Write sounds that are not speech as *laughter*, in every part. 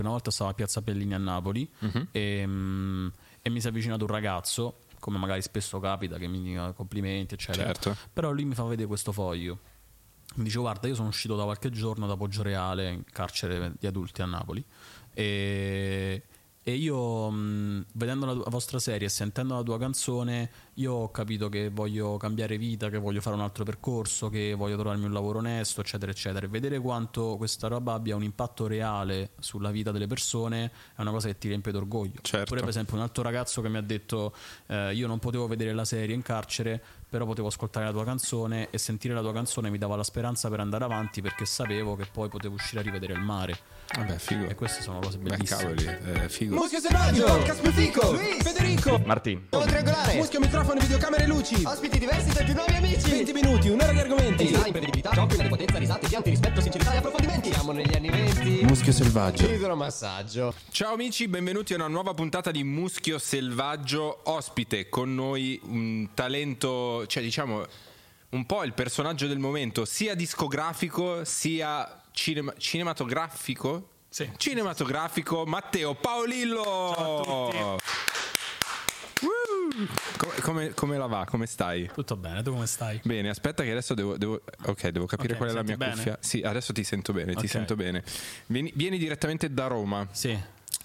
esempio, una volta stavo a Piazza Bellini a Napoli uh-huh. e, mm, e mi si è avvicinato un ragazzo come magari spesso capita che mi dica complimenti, eccetera. Certo. Però lui mi fa vedere questo foglio. Mi dice guarda, io sono uscito da qualche giorno da Poggioreale, in carcere di adulti a Napoli, e, e io, mh, vedendo la, tua, la vostra serie e sentendo la tua canzone, io ho capito che voglio cambiare vita, che voglio fare un altro percorso, che voglio trovarmi un lavoro onesto, eccetera, eccetera. E vedere quanto questa roba abbia un impatto reale sulla vita delle persone è una cosa che ti riempie d'orgoglio. Certo. Oppure, per esempio, un altro ragazzo che mi ha detto: eh, Io non potevo vedere la serie in carcere, però potevo ascoltare la tua canzone e sentire la tua canzone mi dava la speranza per andare avanti perché sapevo che poi potevo uscire a rivedere il mare. Vabbè, figo. E queste sono cose Beh, bellissime. cavoli, eh, figo. Muschio selvaggio, podcast fico, Federico, Martin. Uomo triangolare, Muschio, microfono, videocamere, luci. ospiti diversi tra i più nuovi amici. 20 minuti, un'ora di argomenti. Verità, imprevedibilità, giochi, potenza, risate, pianti, rispetto, sincerità e approfondimenti. Siamo negli anni 20. Muschio selvaggio. Idromassaggio. Ciao amici, benvenuti a una nuova puntata di Muschio Selvaggio. Ospite con noi un talento, cioè diciamo un po' il personaggio del momento, sia discografico sia cinema- cinematografico. Sì. Cinematografico Matteo Paolillo. Ciao! Come, come- come la va? Come stai? Tutto bene, tu come stai? Bene, aspetta che adesso devo, devo- ok, devo capire Ok, qual è la mia senti cuffia. bene? Sì, adesso ti sento bene, ti Ok. sento bene. Vieni, vieni direttamente da Roma, Sì,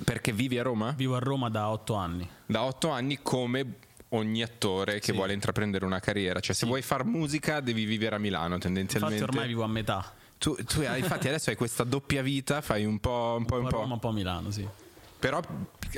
perché vivi a Roma? vivo a Roma da otto anni. Da otto anni come ogni attore che Sì. vuole intraprendere una carriera. Cioè, se vuoi far musica devi vivere a Milano tendenzialmente. Infatti ormai vivo a metà. Tu, tu hai- infatti adesso hai questa doppia vita, fai un po', un po', Un po' Roma, un po' a Milano, sì. Però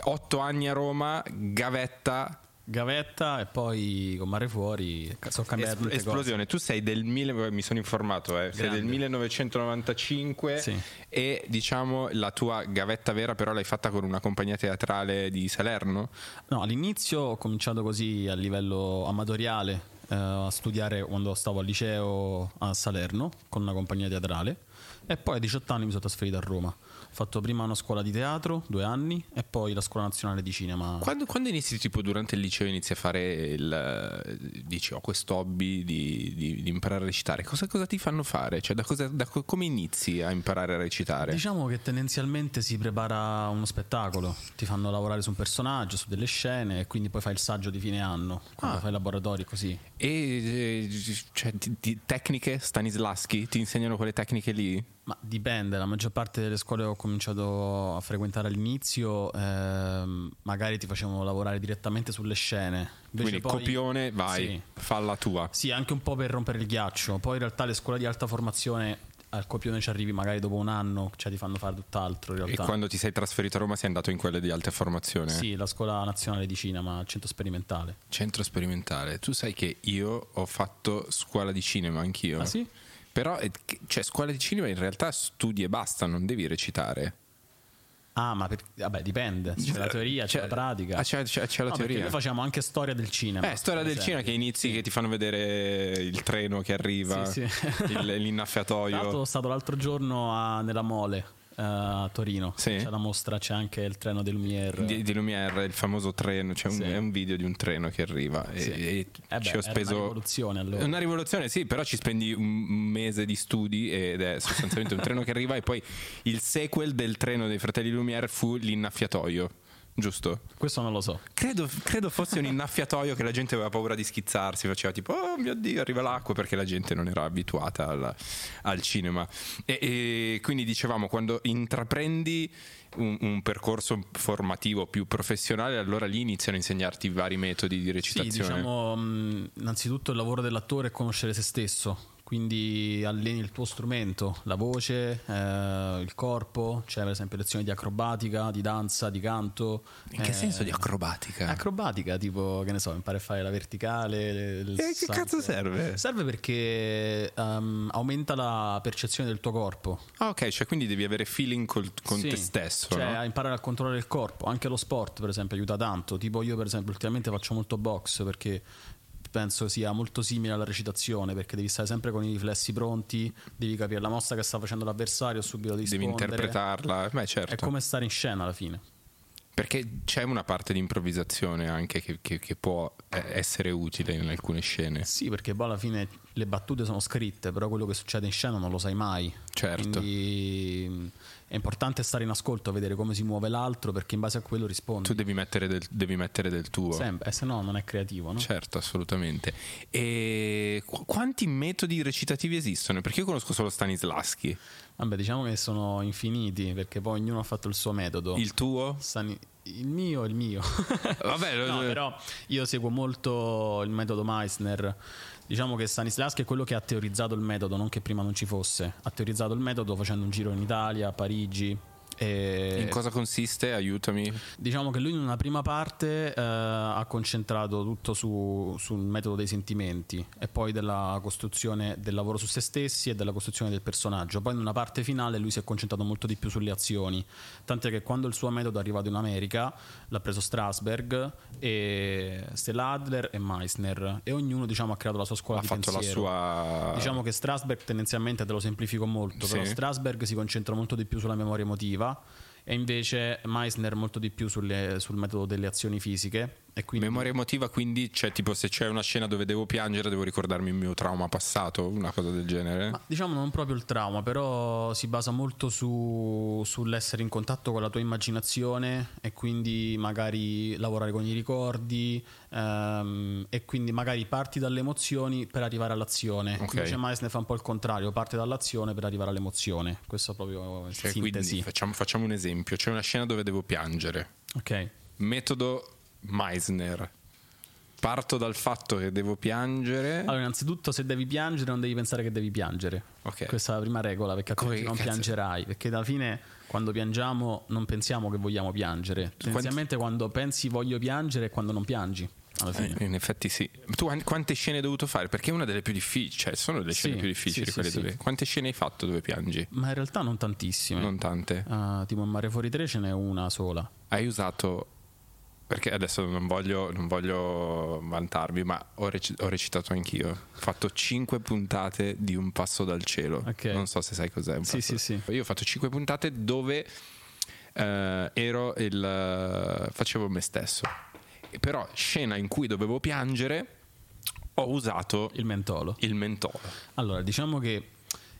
otto anni a Roma, gavetta, Gavetta e poi con Mare Fuori sono cambiate es- esplosione. Tu sei del mille, mi sono informato, eh, sei del 1995 Sì. e diciamo la tua gavetta vera però l'hai fatta con una compagnia teatrale di Salerno? cose. No, all'inizio ho cominciato così a livello amatoriale eh, a studiare quando stavo al liceo a Salerno con una compagnia teatrale e poi a 18 anni mi sono trasferito a Roma. Fatto prima una scuola di teatro, due anni, e poi la scuola nazionale di cinema. Quando, quando inizi, tipo durante il liceo, inizi a fare il. dici ho questo hobby di, di- di imparare a recitare, cosa, cosa ti fanno fare? Cioè, da cosa- da co- come inizi a imparare a recitare? Diciamo che tendenzialmente si prepara uno spettacolo, ti fanno lavorare su un personaggio, su delle scene e quindi poi fai il saggio di fine anno, quando Ah. fai i laboratori così. E eh, cioè, ti- ti- tecniche Stanislaschi ti insegnano quelle tecniche lì? Ma dipende, la maggior parte delle scuole che ho cominciato a frequentare all'inizio ehm, magari ti facevano lavorare direttamente sulle scene. Invece Quindi poi- copione, vai, Sì. falla tua. Sì, anche un po' per rompere il ghiaccio. Poi in realtà le scuole di alta formazione al copione ci arrivi magari dopo un anno, cioè ti fanno fare tutt'altro in E realtà. quando ti sei trasferito a Roma sei andato in quelle di alta formazione? Sì, la scuola nazionale di cinema, centro sperimentale. Centro sperimentale. Tu sai che io ho fatto scuola di cinema anch'io. Ah sì? Però, eh, cioè, scuola di cinema in realtà studi e basta, non devi recitare. Ah, ma per- vabbè, dipende. C'è la teoria, c'è, la pratica. Ah, c'è, c'è- c'è la No, teoria. Noi facciamo anche storia del cinema. Eh, storia del esempio. cinema che inizi, che ti fanno vedere il treno che arriva, Sì, sì. il- Tra l'altro l'innaffiatoio. sono stato l'altro giorno a- nella Mole a Torino. Sì. C'è la mostra, c'è anche il treno del Lumière. Di, di Lumière, il famoso treno, c'è un, Sì. è un video di un treno che arriva e, Sì. e Eh beh, ci ho speso una rivoluzione allora. Una rivoluzione, sì, però ci spendi un un mese di studi ed è sostanzialmente un treno che arriva e poi il sequel del treno dei fratelli Lumière fu l'innaffiatoio, giusto? Questo non lo so. Credo, credo fosse un innaffiatoio che la gente aveva paura di schizzarsi, faceva tipo, oh mio Dio, arriva l'acqua perché la gente non era abituata al, al cinema. E, e quindi dicevamo, quando intraprendi un, un percorso formativo più professionale, allora lì iniziano a insegnarti vari metodi di Sì, recitazione. diciamo, mh, innanzitutto il lavoro dell'attore è conoscere se stesso. Quindi alleni il tuo strumento, la voce, eh, il corpo, c'è per esempio lezioni di acrobatica, di danza, di canto. In che eh, senso di acrobatica? Acrobatica, tipo, che ne so, impari a fare la verticale. E che salto. cazzo serve? Serve perché ehm, aumenta la percezione del tuo corpo. Ah, ok, cioè quindi devi avere feeling col- con Sì, te stesso. Cioè, no? a imparare a controllare il corpo. Anche lo sport, per esempio, aiuta tanto. Tipo, io, per esempio, ultimamente faccio molto box perché penso sia molto simile alla recitazione perché devi stare sempre con i riflessi pronti, devi capire la mossa che sta facendo l'avversario subito di Devi interpretarla. Beh, certo. È come stare in scena alla fine. Perché c'è una parte di improvvisazione anche che, che- che può eh, essere utile in alcune scene. Sì, perché poi alla fine le battute sono scritte, però quello che succede in scena non lo sai mai. Certo. Quindi è importante stare in ascolto, vedere come si muove l'altro, perché in base a quello rispondi. Tu devi mettere del, devi mettere del tuo. Sempre, eh, se no non è creativo, no? Certo, assolutamente. E qu- quanti metodi recitativi esistono? Perché io conosco solo Stanislaschi. Vabbè, diciamo che sono infiniti, perché poi ognuno ha fatto il suo metodo. Il tuo? Stani- il mio il mio. *laughs* Vabbè, *laughs* no, eh, però io seguo molto il metodo Meissner. Diciamo che Stanislavski è quello che ha teorizzato il metodo, non che prima non ci fosse. Ha teorizzato il metodo facendo un giro in Italia, a Parigi. E in cosa consiste? Aiutami. Diciamo che lui in una prima parte eh, ha concentrato tutto su- sul metodo dei sentimenti e poi della costruzione del lavoro su se stessi e della costruzione del personaggio. Poi in una parte finale lui si è concentrato molto di più sulle azioni, tant'è che quando il suo metodo è arrivato in America l'ha preso Strasberg, e Stella Adler e Meissner e ognuno diciamo, ha creato la sua scuola Ha di fatto la pensiero. sua. Diciamo che Strasberg tendenzialmente te lo semplifico molto, Sì. però Strasberg si concentra molto di più sulla memoria emotiva e invece Meissner molto di più sulle- sul metodo delle azioni fisiche. E quindi Memoria emotiva, quindi, cioè, tipo, se c'è una scena dove devo piangere, devo ricordarmi il mio trauma passato, una cosa del genere. Ma diciamo non proprio il trauma, però si basa molto su- sull'essere in contatto con la tua immaginazione e quindi magari lavorare con i ricordi ehm, e quindi magari parti dalle emozioni per arrivare all'azione. Ok. Invece Meissner fa un po' il contrario, parte dall'azione per arrivare all'emozione. Questo è proprio Cioè, sintesi. quindi facciamo, facciamo un esempio: c'è una scena dove devo piangere. Ok. Metodo Meissner. Parto dal fatto che devo piangere. Allora, innanzitutto, se devi piangere, non devi pensare che devi piangere. Ok. Questa è la prima regola, perché altrimenti non cazzo- piangerai. Perché alla fine, quando piangiamo, non pensiamo che vogliamo piangere. Tendenzialmente, quando pensi voglio piangere è quando non piangi. Alla fine. Eh, in effetti sì. Tu an- quante scene hai dovuto fare? Perché è una delle più difficili, cioè sono le scene Sì, più difficili sì, quelle sì. dove... Quante scene hai fatto dove piangi? Ma in realtà non tantissime. Non tante. Ah, tipo in Mare Fuori 3 ce n'è una sola. Hai usato perché adesso non voglio, non voglio vantarmi, ma ho, rec- ho recitato anch'io. Ho fatto 5 puntate di Un passo dal cielo. Ok. Non so se sai cos'è. Un Sì, sì, sì. Io ho fatto 5 puntate dove eh, ero il. facevo me stesso. Però, scena in cui dovevo piangere, ho usato Il mentolo. il mentolo. Allora, diciamo che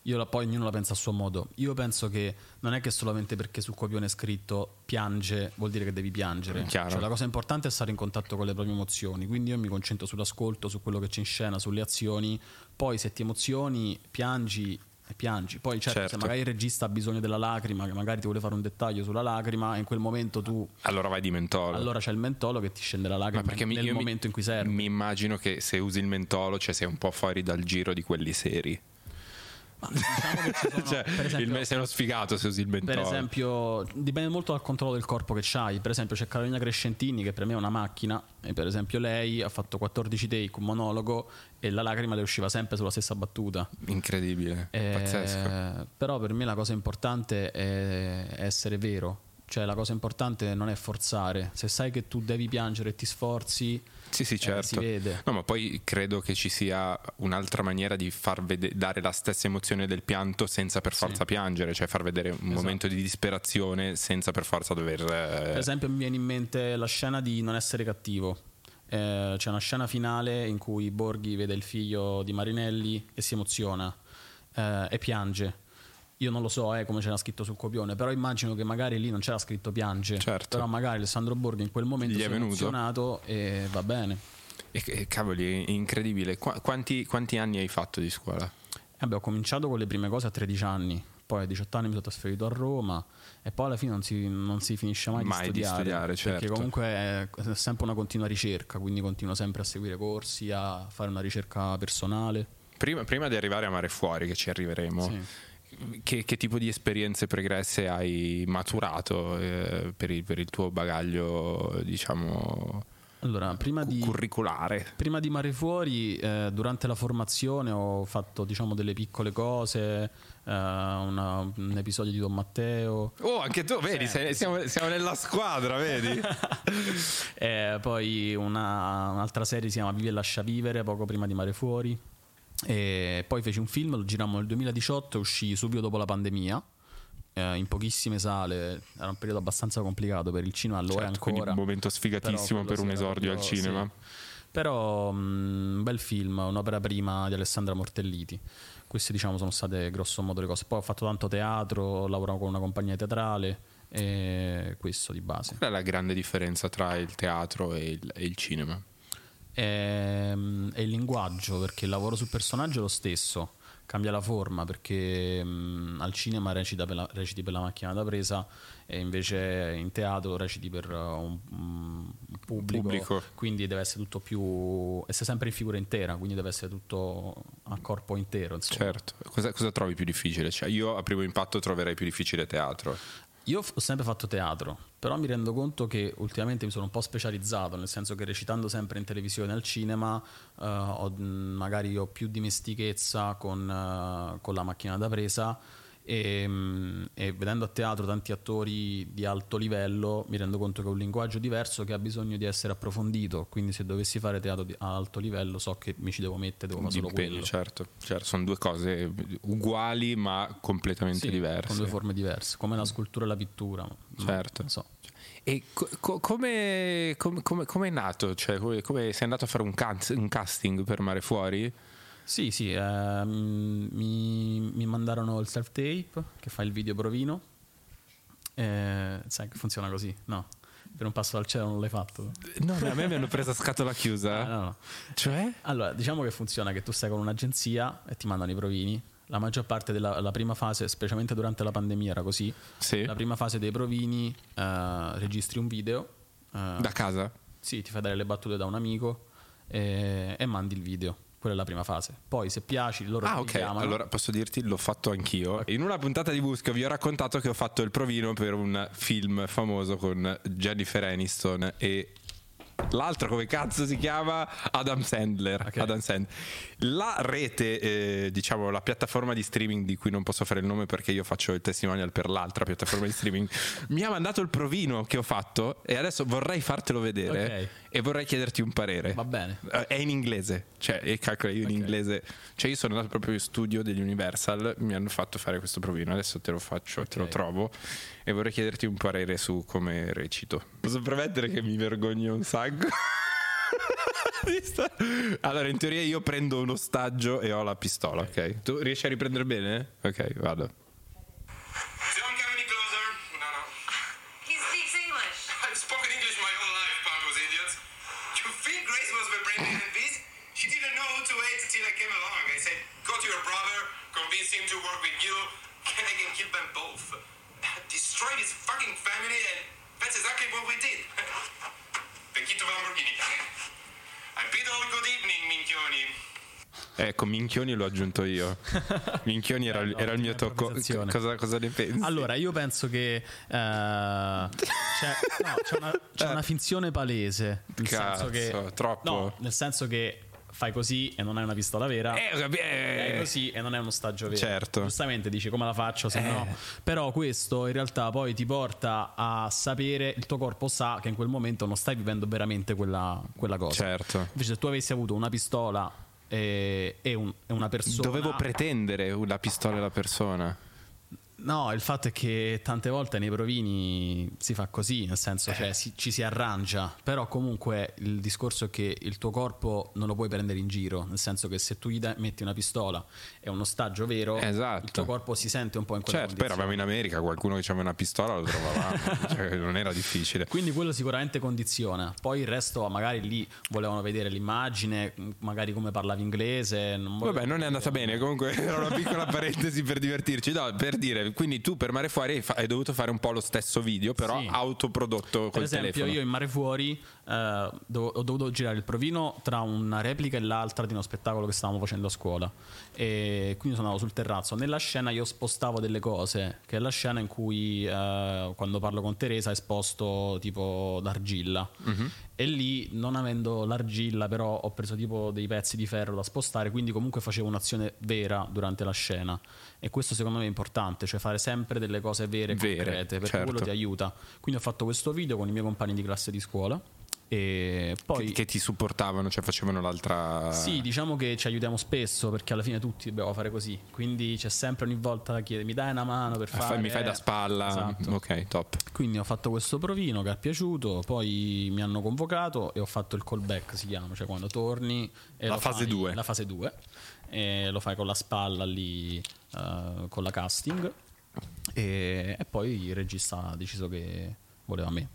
io la, poi ognuno la pensa a suo modo. Io penso che non è che solamente perché sul copione è scritto piange vuol dire che devi piangere. Chiaro. Cioè, la cosa importante è stare in contatto con le proprie emozioni. Quindi io mi concentro sull'ascolto, su quello che c'è in scena, sulle azioni. Poi se ti emozioni, piangi e piangi. Poi certo, Certo. se magari il regista ha bisogno della lacrima, che magari ti vuole fare un dettaglio sulla lacrima, in quel momento tu Allora vai di mentolo. allora c'è il mentolo che ti scende la Ma lacrima perché mi- nel io mi- momento in cui serve. Mi immagino che se usi il mentolo, cioè sei un po' fuori dal giro di quelli seri. Ma diciamo che sono, *laughs* cioè, esempio, il sei uno sfigato se usi il mentolo. Per esempio, dipende molto dal controllo del corpo che c'hai. Per esempio, c'è Carolina Crescentini che per me è una macchina. E per esempio, lei ha fatto 14 take, un monologo, e la lacrima le usciva sempre sulla stessa battuta. Incredibile, Eh, pazzesco. Però per me la cosa importante è essere vero. Cioè, la cosa importante non è forzare. Se sai che tu devi piangere e ti sforzi, Sì, sì, eh, certo. si vede. No, ma poi credo che ci sia un'altra maniera di far vede- dare la stessa emozione del pianto senza per forza piangere, cioè far vedere un Esatto. momento di disperazione senza per forza dover. eh, Per esempio, mi viene in mente la scena di Non essere cattivo. Eh, c'è una scena finale in cui Borghi vede il figlio di Marinelli e si emoziona eh, e piange. Io non lo so eh, come c'era scritto sul copione, però immagino che magari lì non c'era scritto piange. Certo. Però magari Alessandro Borghi in quel momento Gli si è emozionato e va bene. E, cavoli, è incredibile. Qua- quanti, quanti anni hai fatto di scuola? Vabbè, ho cominciato con le prime cose a 13 anni, poi a 18 anni mi sono trasferito a Roma e poi alla fine non si, non si finisce mai, Mai di di studiare. studiare, Perché certo. comunque è sempre una continua ricerca, quindi continuo sempre a seguire corsi, a fare una ricerca personale. Prima, prima di arrivare a Mare Fuori, che ci arriveremo, Sì. Che, che tipo di esperienze pregresse hai maturato eh, per, il, per il tuo bagaglio, diciamo, Allora, prima di, curriculare? prima di Mare Fuori, eh, durante la formazione ho fatto diciamo delle piccole cose, eh, una- un episodio di Don Matteo, Oh, anche tu, vedi, sei- siamo, siamo nella squadra, vedi? *laughs* Eh, poi una- un'altra serie si chiama Vivi e lascia vivere, poco prima di Mare Fuori. E poi feci un film, lo girammo nel 2018, uscì subito dopo la pandemia, eh, in pochissime sale, era un periodo abbastanza complicato per il cinema, allora Certo, quindi ancora. un momento sfigatissimo per un esordio al cinema. sì. Però mm, un bel film, un'opera prima di Alessandra Mortelliti. Queste diciamo sono state grosso modo le cose. Poi ho fatto tanto teatro, lavoro con una compagnia teatrale e questo di base. Qual è la grande differenza tra il teatro e il, e il cinema? È, è il linguaggio, perché il lavoro sul personaggio è lo stesso, cambia la forma perché mh, al cinema recita per la- reciti per la macchina da presa e invece in teatro reciti per uh, un, un pubblico, Pubblico. quindi deve essere tutto più... essere sempre in figura intera, quindi deve essere tutto a corpo intero. Insomma. Certo. Cosa, cosa trovi più difficile? Cioè, io a primo impatto troverei più difficile teatro. Io ho sempre fatto teatro, però mi rendo conto che ultimamente mi sono un po' specializzato, nel senso che recitando sempre in televisione e al cinema eh, ho, magari ho più dimestichezza con, eh, con la macchina da presa e, mh, e vedendo a teatro tanti attori di alto livello mi rendo conto che è un linguaggio diverso che ha bisogno di essere approfondito, quindi se dovessi fare teatro di- a alto livello so che mi ci devo mettere, devo fare solo impegno, quello. certo. Certo, Sono due cose uguali ma completamente Sì, diverse. Con due forme diverse, come la scultura e la pittura. Certo. so. E co- co- come, come, come- come è nato? Cioè, come, sei andato a fare un, cast- un casting per Mare Fuori? Sì, sì, ehm, mi, mi mandarono il self-tape che fa il video provino. Eh, sai che funziona così? No, per un passo dal cielo non l'hai fatto. No, a me mi hanno preso a scatola Ah, chiusa. no, no. Cioè? Allora, diciamo che funziona che tu stai con un'agenzia e ti mandano i provini. La maggior parte della la prima fase, specialmente durante la pandemia, era così. Sì. La prima fase dei provini, eh, registri un video. eh, Da casa? Sì, ti fai dare le battute da un amico e, e mandi il video. Quella è la prima fase. Poi, se piaci, loro Ah, ok. chiamano. Allora posso dirti, l'ho fatto anch'io. In una puntata di Buschio vi ho raccontato che ho fatto il provino per un film famoso con Jennifer Aniston e l'altro come cazzo si chiama Adam Sandler. Ok. Adam Sandler. La rete, eh, diciamo, la piattaforma di streaming di cui non posso fare il nome perché io faccio il testimonial per l'altra piattaforma di streaming, *laughs* mi ha mandato il provino che ho fatto e adesso vorrei fartelo vedere Ok. e vorrei chiederti un parere. Va bene. Eh, È in inglese, cioè, e calcola io in Ok. inglese. Cioè, io sono andato proprio in studio degli Universal, mi hanno fatto fare questo provino. Adesso te lo faccio, te lo trovo. E vorrei chiederti un parere su come recito. Posso premettere che mi vergogno un sacco. *laughs* *laughs* Allora, in teoria, io prendo un ostaggio e ho la pistola, ok? Tu riesci a riprendere bene? Ok, vado. L'ho aggiunto io. *laughs* Minchioni era, il- era il mio tocco. Cosa, cosa ne pensi? Allora, io penso che eh, c'è, no, c'è una, c'è una finzione palese. Nel Cazzo, senso che, troppo. No, nel senso che fai così e non hai una pistola vera. Eh, eh. Fai così e non è uno stagio vero. Certo. Giustamente dici come la faccio se Eh. no. Però questo in realtà poi ti porta a sapere, il tuo corpo sa che in quel momento non stai vivendo veramente quella, quella cosa. Certo. Invece se tu avessi avuto una pistola e, e un- e una persona... Dovevo pretendere la pistola alla persona. No, il fatto è che tante volte nei provini si fa così, nel senso, Eh. cioè si- ci si arrangia, però comunque il discorso è che il tuo corpo non lo puoi prendere in giro, nel senso che se tu gli dai- metti una pistola e un ostaggio vero, Esatto. il tuo corpo si sente un po' in quella Certo, poi eravamo in America, qualcuno che aveva una pistola lo trovavamo, *laughs* cioè, non era difficile. Quindi quello sicuramente condiziona. Poi il resto, magari lì volevano vedere l'immagine, magari come parlavi inglese. Non Vabbè, non è andata bene, comunque *laughs* era una piccola parentesi per divertirci. No, per dire, quindi tu per Mare Fuori hai, dovuto fare un po' lo stesso video, però Sì. autoprodotto Per col esempio, telefono. io in Mare Fuori eh, dov- ho dovuto girare il provino tra una replica e l'altra di uno spettacolo che stavamo facendo a scuola. E quindi sono andato sul terrazzo. Nella scena io spostavo delle cose, che è la scena in cui eh, quando parlo con Teresa è esposto tipo l'argilla. Mhm. E lì, non avendo l'argilla, però ho preso tipo dei pezzi di ferro da spostare, quindi comunque facevo un'azione vera durante la scena. E questo secondo me è importante, cioè fare sempre delle cose vere, Vere, concrete, perché certo. quello ti aiuta. Quindi ho fatto questo video con i miei compagni di classe di scuola E poi che, che ti supportavano, cioè facevano l'altra... Sì, diciamo che ci aiutiamo spesso perché alla fine tutti dobbiamo fare così. Quindi c'è sempre ogni volta chi chiede mi dai una mano per Ah, fare. mi fai da spalla. Esatto. Ok, top. Quindi ho fatto questo provino che è piaciuto, poi mi hanno convocato e ho fatto il callback, si chiama, cioè quando torni La fase fai- due. La fase 2 e lo fai con la spalla lì eh, con la casting e, e poi il regista ha deciso che voleva me.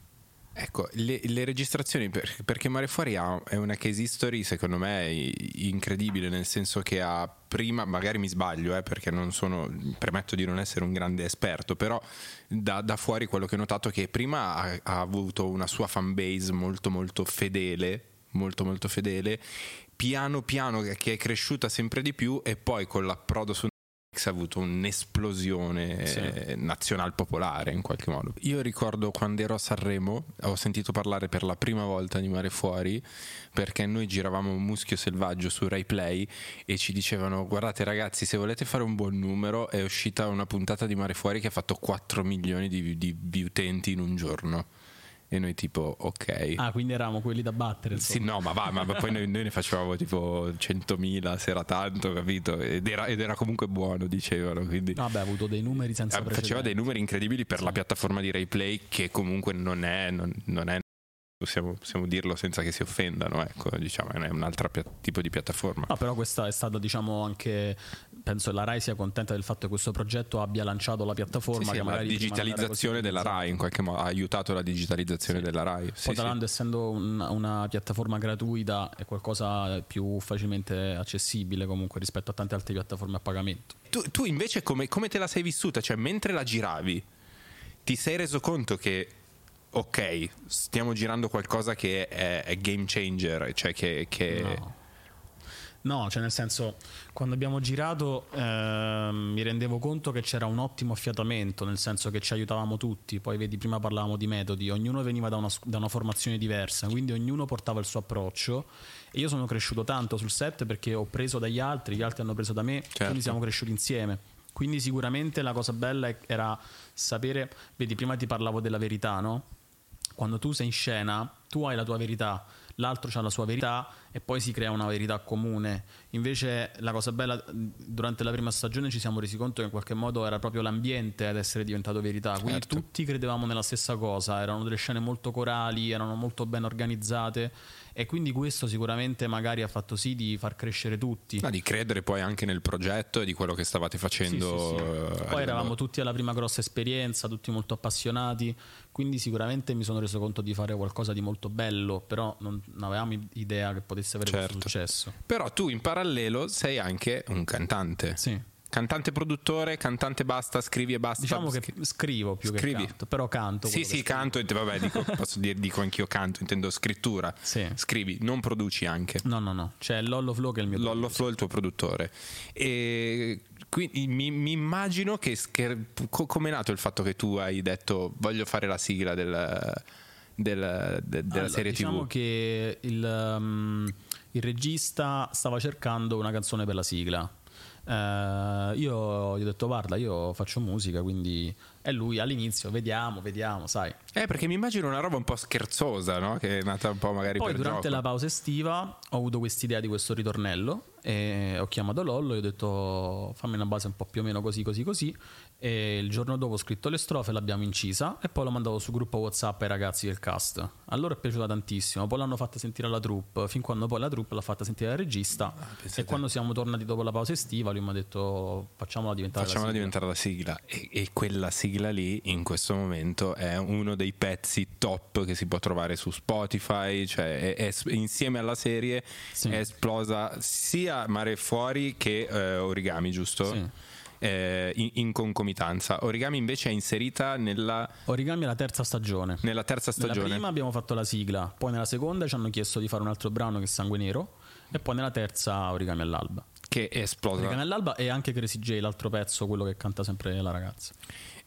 Ecco, le, le registrazioni, per- perché Mare Fuori ha, è una case history secondo me incredibile, nel senso che ha prima, magari mi sbaglio, eh, perché non sono, premetto di non essere un grande esperto, però da, da fuori quello che ho notato è che prima ha, ha avuto una sua fanbase molto molto fedele, molto molto fedele, piano piano che- è cresciuta sempre di più e poi con l'approdo su ha avuto un'esplosione Sì. eh, nazional popolare in qualche modo. Io ricordo quando ero a Sanremo, ho sentito parlare per la prima volta di Mare Fuori perché noi giravamo Muschio Selvaggio su Rai Play e ci dicevano guardate ragazzi se volete fare un buon numero è uscita una puntata di Mare Fuori che ha fatto 4 milioni di, di- di utenti in un giorno. E noi tipo ok. Ah, quindi eravamo quelli da battere. Sì, insomma. no, ma va, ma poi noi, noi ne facevamo tipo 100.000 se era tanto, capito? Ed era, ed era comunque buono, dicevano. Quindi Vabbè, ha avuto dei numeri senza eh, faceva precedenti. dei numeri incredibili per la piattaforma di RayPlay, che comunque non è, non, non è possiamo, possiamo dirlo senza che si offendano, ecco, diciamo, è un altro pia- tipo di piattaforma. No, però questa è stata, diciamo, anche. Penso che la Rai sia contenta del fatto che questo progetto abbia lanciato la piattaforma. Sì, sì, che la magari era digitalizzazione della Rai in qualche modo ha aiutato la digitalizzazione Sì. della Rai. Sì, Poi, sì. tra l'altro, essendo un- una piattaforma gratuita, è qualcosa più facilmente accessibile comunque rispetto a tante altre piattaforme a pagamento. Tu, tu invece come, come te la sei vissuta? Cioè, mentre la giravi, ti sei reso conto che, ok, stiamo girando qualcosa che è, è game changer, cioè che... che- No. No, cioè nel senso, quando abbiamo girato ehm, mi rendevo conto che c'era un ottimo affiatamento, nel senso che ci aiutavamo tutti, poi vedi prima parlavamo di metodi, ognuno veniva da una, da una formazione diversa, quindi ognuno portava il suo approccio e io sono cresciuto tanto sul set perché ho preso dagli altri, gli altri hanno preso da me, Certo. quindi siamo cresciuti insieme. Quindi sicuramente la cosa bella era sapere, vedi prima ti parlavo della verità, no? Quando tu sei in scena, tu hai la tua verità, l'altro ha la sua verità e poi si crea una verità comune. Invece la cosa bella, durante la prima stagione ci siamo resi conto che in qualche modo era proprio l'ambiente ad essere diventato verità, quindi Certo. tutti credevamo nella stessa cosa, erano delle scene molto corali, erano molto ben organizzate e quindi questo sicuramente magari ha fatto sì di far crescere tutti. no, di credere poi anche nel progetto e di quello che stavate Sì, facendo. sì, sì. eh, a Poi livello- eravamo tutti alla prima grossa esperienza, tutti molto appassionati, quindi sicuramente mi sono reso conto di fare qualcosa di molto bello, però non, avevamo idea che potesse avere Certo. questo successo. Però tu in parallelo sei anche un cantante. Sì. Cantante produttore, cantante basta, scrivi e basta. Diciamo che Scri- scrivo più Scrivi. che canto, però canto. Sì, sì, canto, vabbè, dico, *laughs* posso dire, dico anch'io canto, intendo scrittura. Sì. Scrivi, non produci anche. No, no, no, c'è Lollo Flow che è il mio Lollo producer. Flow è il tuo produttore. E quindi mi, mi immagino che, che- co- come è nato il fatto che tu hai detto voglio fare la sigla del- del- de- della Allora, serie diciamo TV. che il, um, il regista stava cercando una canzone per la sigla. Eh, io gli ho detto guarda io faccio musica quindi e lui all'inizio vediamo vediamo sai Eh, perché mi immagino una roba un po' scherzosa, no? Che è nata un po' magari poi durante gioco. la pausa estiva ho avuto quest'idea di questo ritornello e ho chiamato Lollo e ho detto fammi una base un po' più o meno così così così e il giorno dopo ho scritto le strofe l'abbiamo incisa e poi l'ho mandato sul gruppo whatsapp ai ragazzi del cast a loro è piaciuta tantissimo poi l'hanno fatta sentire alla troupe fin quando poi la troupe l'ha fatta sentire al regista e quando siamo tornati dopo la pausa estiva lui mi ha detto facciamola diventare Facciamola la sigla". diventare la sigla. E, e quella sigla lì, in questo momento, è uno dei pezzi top che si può trovare su Spotify. Cioè, è- è insieme alla serie Sì. è esplosa sia Mare Fuori che eh, Origami, giusto? Sì. Eh, in, in concomitanza. Origami invece è inserita nella, Origami è la terza stagione nella terza Nella stagione. prima abbiamo fatto la sigla, poi nella seconda ci hanno chiesto di fare un altro brano che è Sangue Nero e poi nella terza Origami all'alba. Che è esplosa. Origami all'alba e anche Crazy J, l'altro pezzo, quello che canta sempre la ragazza.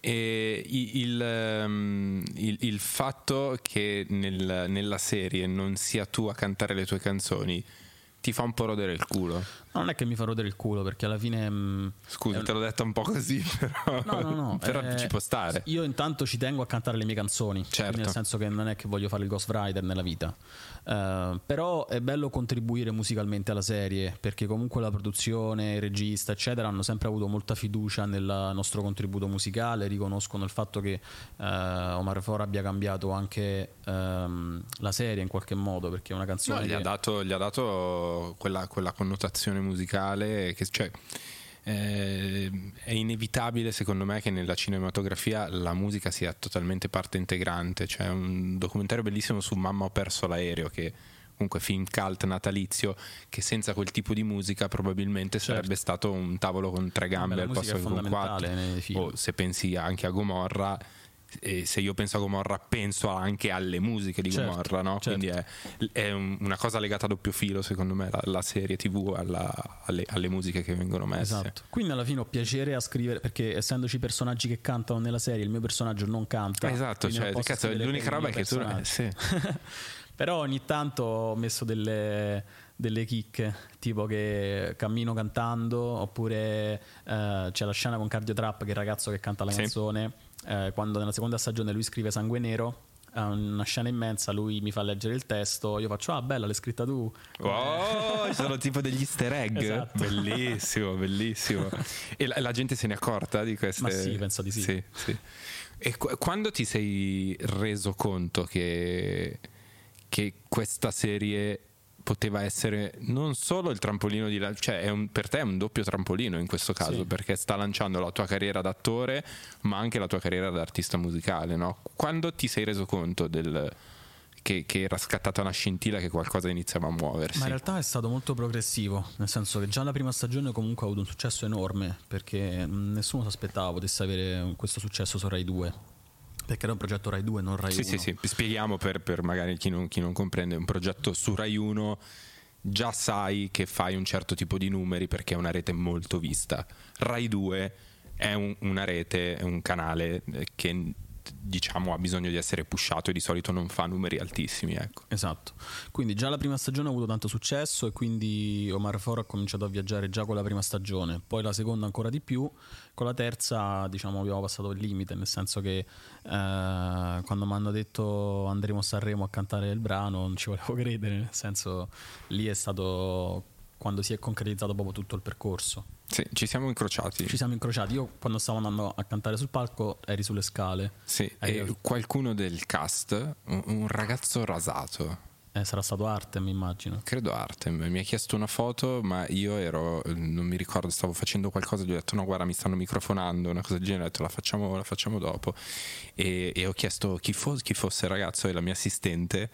E il, ehm, il- il fatto che nel- nella serie non sia tu a cantare le tue canzoni ti fa un po' rodere il culo. No, non è che mi fa rodere il culo perché alla fine... mh, Scusa, è un- te l'ho detta un po' così, *laughs* però, No, no, no. però eh, ci può stare. Io intanto ci tengo a cantare le mie canzoni. Certo. Nel senso che non è che voglio fare il ghostwriter nella vita. Eh, però è bello contribuire musicalmente alla serie perché comunque la produzione, il regista, eccetera, hanno sempre avuto molta fiducia nel nostro contributo musicale. Riconoscono il fatto che eh, Omar For abbia cambiato anche ehm, la serie in qualche modo perché è una No, canzone. gli, ha che- dato, gli ha dato quella, quella connotazione musicale che cioè, eh, è inevitabile secondo me che nella cinematografia la musica sia totalmente parte integrante. C'è un documentario bellissimo su Mamma ho perso l'aereo che comunque film cult natalizio che senza quel tipo di musica probabilmente sarebbe stato un tavolo con tre gambe Certo. al posto che con quattro o se pensi anche a Gomorra e se io penso a Gomorra penso anche alle musiche di Certo, Gomorra no? certo. quindi è, è un- una cosa legata a doppio filo secondo me la, la serie tv alla- alle, alle musiche che vengono messe Esatto. Quindi alla fine ho piacere a scrivere perché essendoci personaggi che cantano nella serie, il mio personaggio non canta. esatto cioè, cazzo, l'unica roba è che tu personaggio. sì. *laughs* Però ogni tanto ho messo delle, delle chicche, tipo che cammino cantando, oppure eh, c'è la scena con Cardio Trap, che è il ragazzo che canta la Sì. canzone, eh, quando nella seconda stagione lui scrive Sangue Nero. Una scena immensa, lui mi fa leggere il testo, io faccio, ah bella, l'hai scritta tu. Oh, sono tipo degli easter egg Esatto. bellissimo bellissimo e la, la gente se ne è accorta di queste Ma sì, penso di sì. sì, sì. e qu- quando ti sei reso conto che, che questa serie poteva essere non solo il trampolino di la- cioè è un- per te è un doppio trampolino in questo caso Sì. perché sta lanciando la tua carriera d'attore ma anche la tua carriera da artista musicale no? quando ti sei reso conto del che, che era scattata una scintilla che qualcosa iniziava a muoversi Ma in realtà è stato molto progressivo, nel senso che già la prima stagione comunque ha avuto un successo enorme, perché mh, nessuno si aspettava potesse avere questo successo su Rai 2, perché era un progetto Rai 2, non Rai Sì, 1. sì, sì, spieghiamo per, per magari chi non, chi non comprende, un progetto su Rai 1 già sai che fai un certo tipo di numeri perché è una rete molto vista. Rai 2 è un- una rete, è un canale eh, che diciamo ha bisogno di essere pushato e di solito non fa numeri altissimi, ecco. Esatto, quindi già la prima stagione ha avuto tanto successo e quindi Omar Foro ha cominciato a viaggiare già con la prima stagione, poi la seconda ancora di più, con la terza diciamo abbiamo passato il limite, nel senso che eh, quando mi hanno detto andremo a Sanremo a cantare il brano non ci volevo *laughs* credere, nel senso lì è stato quando si è concretizzato proprio tutto il percorso. Sì, ci siamo incrociati. Ci siamo incrociati, io quando stavo andando a cantare sul palco eri sulle scale, Sì, Eh, e qualcuno del cast, un, un ragazzo rasato, Eh, sarà stato Artem immagino. Credo Artem mi ha chiesto una foto, ma io ero, non mi ricordo, stavo facendo qualcosa, gli ho detto no guarda mi stanno microfonando, una cosa del genere, ho detto la facciamo, la facciamo dopo e, e ho chiesto chi, fo- chi fosse il ragazzo e la mia assistente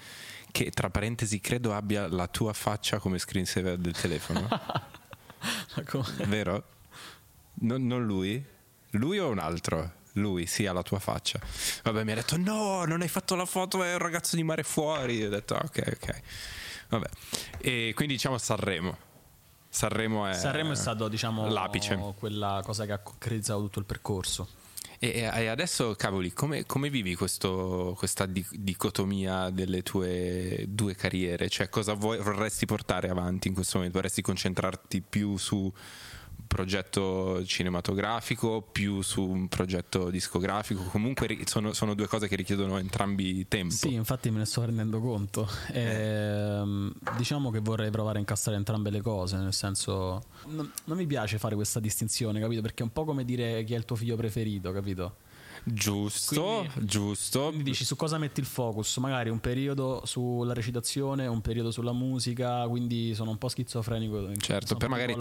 che tra parentesi credo abbia la tua faccia come screensaver del telefono, *laughs* vero? Non, non lui? Lui o un altro? Lui, sì, ha la tua faccia. Vabbè, mi ha detto: No, non hai fatto la foto, è un ragazzo di mare fuori. E ho detto: "Ah, Ok, ok. Vabbè. E quindi diciamo Sanremo. Sanremo è, Sanremo è stato, diciamo, l'apice. quella cosa che ha concretizzato tutto il percorso. E, e adesso, cavoli, come, come vivi questo- questa di- dicotomia delle tue due carriere? Cioè, cosa vuoi- vorresti portare avanti in questo momento? Vorresti concentrarti più su progetto cinematografico, più su un progetto discografico? Comunque sono, sono due cose che richiedono entrambi tempo. Sì, infatti me ne sto rendendo conto. Ehm, diciamo che vorrei provare a incastrare entrambe le cose, nel senso non, non mi piace fare questa distinzione, capito? Perché è un po' come dire chi è il tuo figlio preferito, capito? Giusto, Quindi- giusto. Quindi dici su cosa metti il focus? Magari un periodo sulla recitazione, un periodo sulla musica, quindi sono un po' schizofrenico. Certo, per magari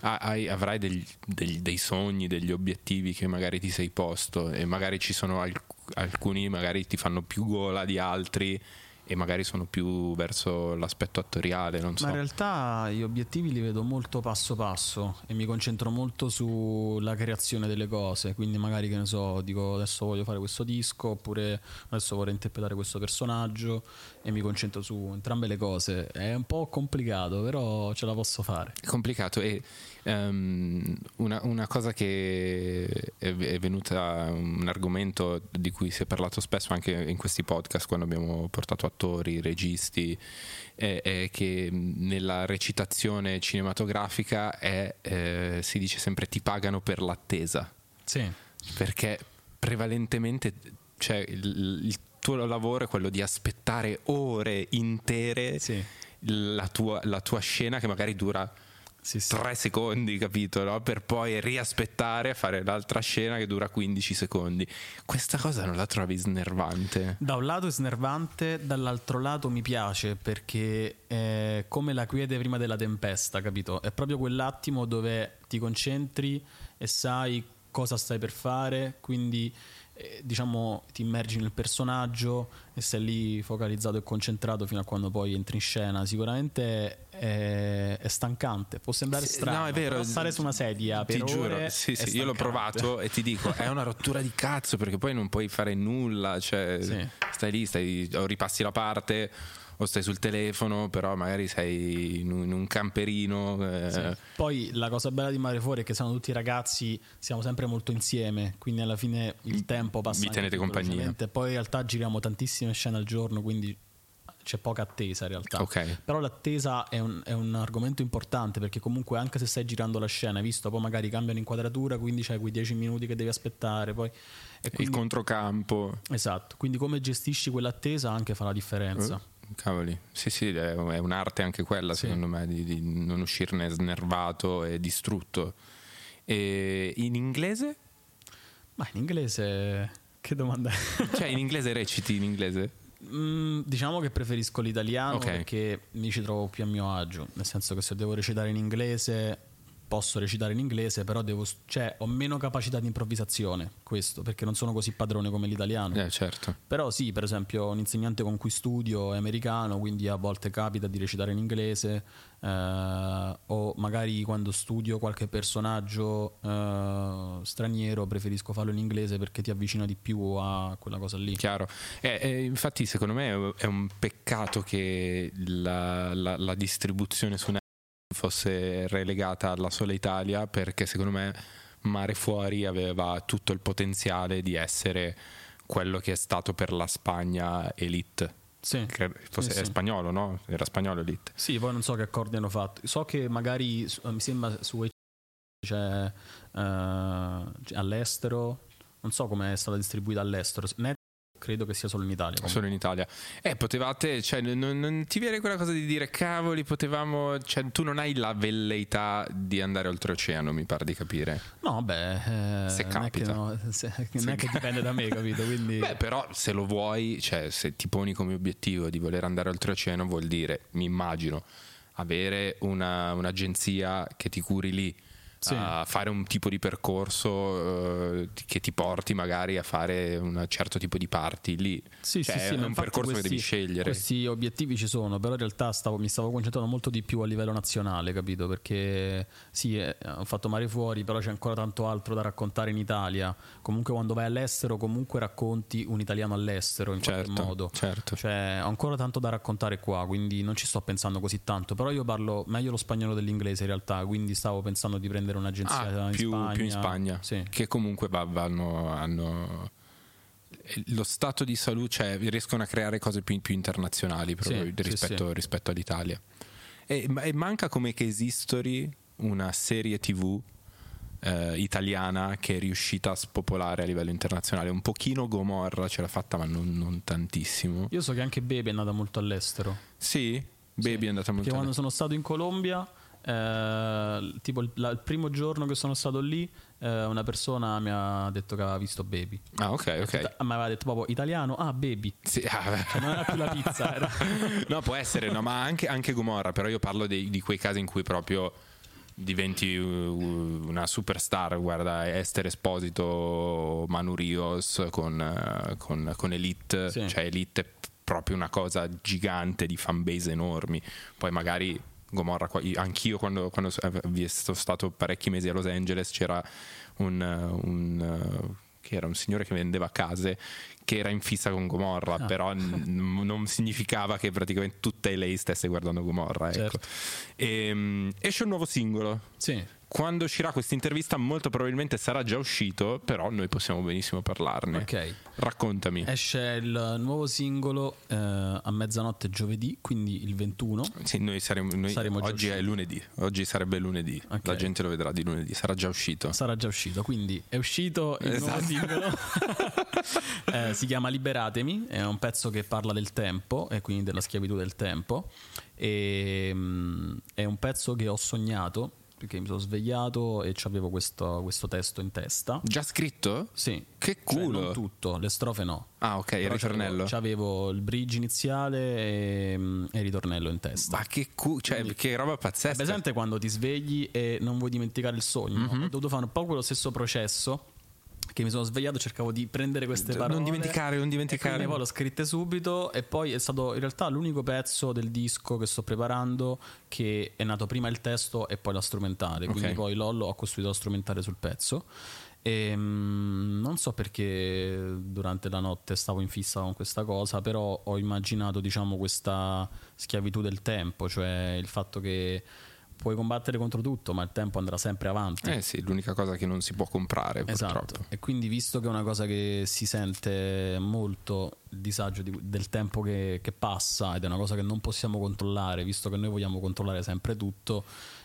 hai- avrai degli- degli- dei sogni, degli obiettivi che magari ti sei posto e magari ci sono alc- alcuni magari ti fanno più gola di altri e magari sono più verso l'aspetto attoriale, non so. Ma in realtà gli obiettivi li vedo molto passo passo e mi concentro molto sulla creazione delle cose, quindi magari che ne so, dico adesso voglio fare questo disco oppure adesso vorrei interpretare questo personaggio e mi concentro su entrambe le cose. È un po' complicato, però ce la posso fare. È complicato e ehm, una, una cosa che è, è venuta, un argomento di cui si è parlato spesso anche in questi podcast quando abbiamo portato attori, registi, è, è che nella recitazione cinematografica è, eh, si dice sempre ti pagano per l'attesa, Sì. perché prevalentemente cioè, il, il tuo lavoro è quello di aspettare ore intere Sì. la, tua, la tua scena che magari dura Sì, sì. tre secondi, capito? no? Per poi riaspettare a fare l'altra scena che dura 15 secondi. Questa cosa non la trovi snervante? Da un lato è snervante, dall'altro lato mi piace perché è come la quiete prima della tempesta, capito? È proprio quell'attimo dove ti concentri e sai cosa stai per fare, quindi eh, diciamo ti immergi nel personaggio e sei lì focalizzato e concentrato fino a quando poi entri in scena. Sicuramente è, è stancante, può sembrare Sì, strano, no, è vero. stare su una sedia Ti giuro, sì, sì, io l'ho provato e ti dico, è una rottura di cazzo perché poi non puoi fare nulla, cioè Sì. stai lì, stai, ripassi la parte o stai sul telefono, però magari sei in un, in un camperino. eh, Sì. Poi la cosa bella di Mare Fuori è che siamo tutti ragazzi, siamo sempre molto insieme, quindi alla fine il tempo passa. Vi tenete compagnia. Poi in realtà giriamo tantissime scene al giorno, quindi c'è poca attesa in realtà. Ok. Però l'attesa è un, è un argomento importante perché comunque anche se stai girando la scena, hai visto, poi magari cambiano inquadratura, quindi c'hai quei 10 minuti che devi aspettare. Poi, e il quindi, controcampo. esatto, quindi come gestisci quell'attesa anche fa la differenza. Eh, Cavoli, sì, sì, è un'arte anche quella, Sì. secondo me, di, di non uscirne snervato e distrutto. E in inglese? Ma in inglese, che domanda è? Cioè, in inglese reciti in inglese? Mm, diciamo che preferisco l'italiano Ok. perché mi ci trovo più a mio agio, nel senso che se devo recitare in inglese posso recitare in inglese, però devo, cioè, ho meno capacità di improvvisazione, questo, perché non sono così padrone come l'italiano. Eh, certo. Però sì, per esempio, un insegnante con cui studio è americano, quindi a volte capita di recitare in inglese, eh, o magari quando studio qualche personaggio eh, straniero preferisco farlo in inglese perché ti avvicina di più a quella cosa lì. Chiaro. Eh, eh, infatti, secondo me è un peccato che la, la- la distribuzione su fosse relegata alla sola Italia, perché secondo me Mare Fuori aveva tutto il potenziale di essere quello che è stato per la Spagna Elite. Sì. Fosse Sì, sì. spagnolo, no? Era spagnolo Elite. Sì, poi non so che accordi hanno fatto. So che magari su- mi sembra su eh, c'è all'estero, non so come è stata distribuita all'estero. Net credo che sia solo in Italia. comunque. Solo in Italia. Eh, potevate, cioè, non, non ti viene quella cosa di dire, cavoli, potevamo, cioè, tu non hai la velleità di andare oltreoceano, mi pare di capire. No, beh, eh, Se non è che, capita. no, se- non è che dipende da me, capito? Quindi Beh, però se lo vuoi, cioè se ti poni come obiettivo di voler andare oltreoceano, vuol dire, mi immagino, avere una- un'agenzia che ti curi lì, Sì. a fare un tipo di percorso eh, che ti porti magari a fare un certo tipo di parti lì. Sì, Cioè, sì, sì, è ma un percorso che questi- devi scegliere. Questi obiettivi ci sono, però in realtà stavo- mi stavo concentrando molto di più a livello nazionale, capito? Perché sì, eh, ho fatto mare fuori, però c'è ancora tanto altro da raccontare in Italia. Comunque quando vai all'estero, comunque racconti un italiano all'estero in Certo, qualche modo. certo. Cioè, ho ancora tanto da raccontare qua, quindi non ci sto pensando così tanto. Però io parlo meglio lo spagnolo dell'inglese in realtà, quindi stavo pensando di prendere un'agenzia Ah, in più, Spagna. più in Spagna, Sì. che comunque va- vanno, hanno lo stato di salute, cioè riescono a creare cose più, più internazionali proprio Sì, sì, rispetto, sì. rispetto all'Italia. E, e manca come che History, una serie tv eh, italiana che è riuscita a spopolare a livello internazionale. Un pochino Gomorra ce l'ha fatta, ma non, non tantissimo. Io so che anche Baby è andata molto all'estero. Sì, Baby è andata molto Perché quando sono stato in Colombia, eh, tipo il, la- il primo giorno che sono stato lì, eh, una persona mi ha detto che aveva visto Baby. Ah, ok, ok. Mi aveva detto proprio italiano, ah, Baby. Sì, ah, Cioè, non era più la pizza, era. *laughs* no, può essere, no, ma anche, anche Gomorra, però io parlo dei- di quei casi in cui proprio diventi uh, una superstar, guarda Esther Esposito, Manu Rios con, eh, con- con Elite, Sì. cioè Elite è proprio una cosa gigante di fanbase enormi, poi magari Gomorra, anch'io quando, quando eh, sono stato parecchi mesi a Los Angeles c'era un... uh, un, uh, che era un signore che vendeva case che era in fissa con Gomorra, Ah. però n- *laughs* non significava che praticamente tutta lei stesse guardando Gomorra. Ecco. Certo. Ehm, esce un nuovo singolo. Sì. Quando uscirà questa intervista molto probabilmente sarà già uscito, però noi possiamo benissimo parlarne. Ok. Raccontami. Esce il nuovo singolo eh, a mezzanotte giovedì, quindi il 21. Sì, noi saremo, noi- Saremo oggi è lunedì, oggi sarebbe lunedì, Ok. la gente lo vedrà di lunedì, sarà già uscito. Sarà già uscito, quindi è uscito il nuovo Esatto. singolo. *laughs* Eh, si chiama Liberatemi, è un pezzo che parla del tempo e quindi della schiavitù del tempo. E, mm, è un pezzo che ho sognato perché mi sono svegliato e avevo questo, questo testo in testa. Già scritto? Sì, Che Cioè, culo. non tutto, le strofe no. Ah, ok, il Però ritornello. C'avevo, il bridge iniziale e, mm, e il ritornello in testa. Ma che cu- cioè, che roba È pazzesca. presente quando ti svegli e non vuoi dimenticare il sogno? Mhm. Ho dovuto fare un po' quello stesso processo. Che mi sono svegliato, cercavo di prendere queste Non parole. dimenticare, non E dimenticare. quindi poi l'ho scritte subito. E poi è stato in realtà l'unico pezzo del disco che sto preparando che è nato prima il testo e poi la strumentale. Quindi Ok. poi Lollo ho costruito la strumentale sul pezzo. E, mm, non so perché durante la notte stavo in fissa con questa cosa, però ho immaginato diciamo questa schiavitù del tempo, cioè il fatto che puoi combattere contro tutto, ma il tempo andrà sempre avanti. Eh sì, l'unica cosa che non si può comprare, Esatto, purtroppo. e quindi visto che è una cosa che si sente molto il disagio di- del tempo che, che passa ed è una cosa che non possiamo controllare, visto che noi vogliamo controllare sempre tutto,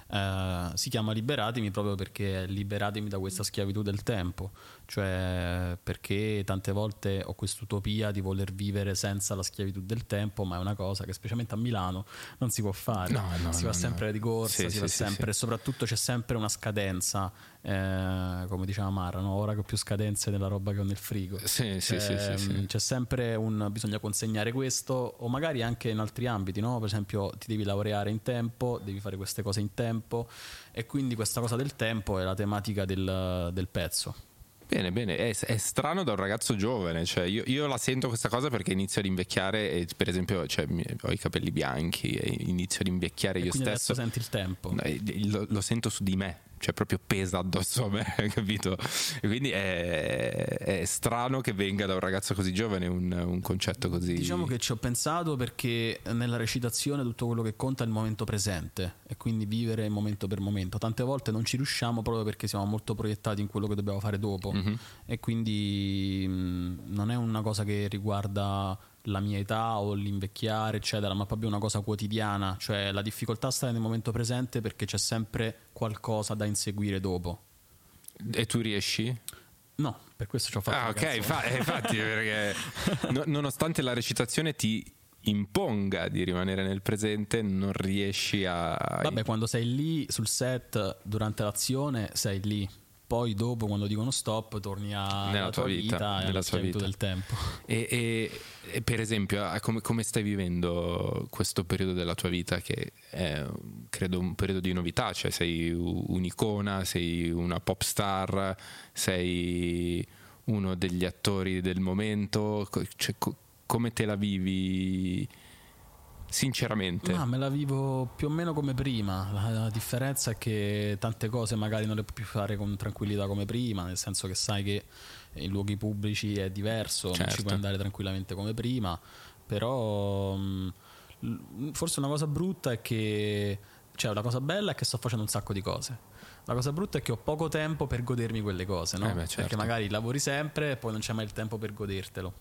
eh, si chiama Liberatemi proprio perché liberatemi da questa schiavitù del tempo, cioè perché tante volte ho quest'utopia di voler vivere senza la schiavitù del tempo, ma è una cosa che specialmente a Milano non si può fare, No, no, si no, va sempre di corsa, Sì, si sì, va sì, sempre, e soprattutto c'è sempre una scadenza, eh, come diceva Mara, no? ora che ho più scadenze della roba che ho nel frigo. Sì, sì, Cioè, sì, C'è sempre un bisogna consegnare questo, o magari anche in altri ambiti, no? Per esempio, ti devi laureare in tempo, devi fare queste cose in tempo, e quindi questa cosa del tempo è la tematica del, del pezzo. Bene, bene, è, è strano da un ragazzo giovane, cioè io, io la sento questa cosa perché inizio ad invecchiare e per esempio cioè, ho i capelli bianchi e inizio ad invecchiare E io stesso. adesso senti il tempo. Eh, Lo, lo sento su di me, cioè proprio pesa addosso a me, *laughs* capito? E quindi è, è strano che venga da un ragazzo così giovane un, un concetto così. Diciamo che ci ho pensato perché nella recitazione tutto quello che conta è il momento presente e quindi vivere momento per momento. Tante volte non ci riusciamo proprio perché siamo molto proiettati in quello che dobbiamo fare dopo e quindi mh, non è una cosa che riguarda la mia età o l'invecchiare, eccetera, ma proprio una cosa quotidiana, cioè la difficoltà sta nel momento presente perché c'è sempre qualcosa da inseguire dopo. E tu riesci? No, per questo ci ho fatto Ah, ok, infa- eh, infatti, *laughs* perché no- nonostante la recitazione ti imponga di rimanere nel presente, non riesci a. Vabbè, quando sei lì sul set durante l'azione, sei lì. Poi dopo, quando dicono stop, torni a- Nella alla tua vita, vita, nella tua vita. del tempo. E, e- e per esempio, come, come stai vivendo questo periodo della tua vita che è credo un periodo di novità, cioè sei un'icona, sei una pop star, sei uno degli attori del momento, cioè, co- come te la vivi sinceramente? Ma me la vivo più o meno come prima. La, la differenza è che tante cose magari non le puoi più fare con tranquillità come prima, nel senso che sai che in luoghi pubblici è diverso, non Certo. ci puoi andare tranquillamente come prima. Però mh, l- forse una cosa brutta è che. Cioè, la cosa bella è che sto facendo un sacco di cose. La cosa brutta è che ho poco tempo per godermi quelle cose, no? Eh beh, certo. Perché magari lavori sempre e poi non c'è mai il tempo per godertelo.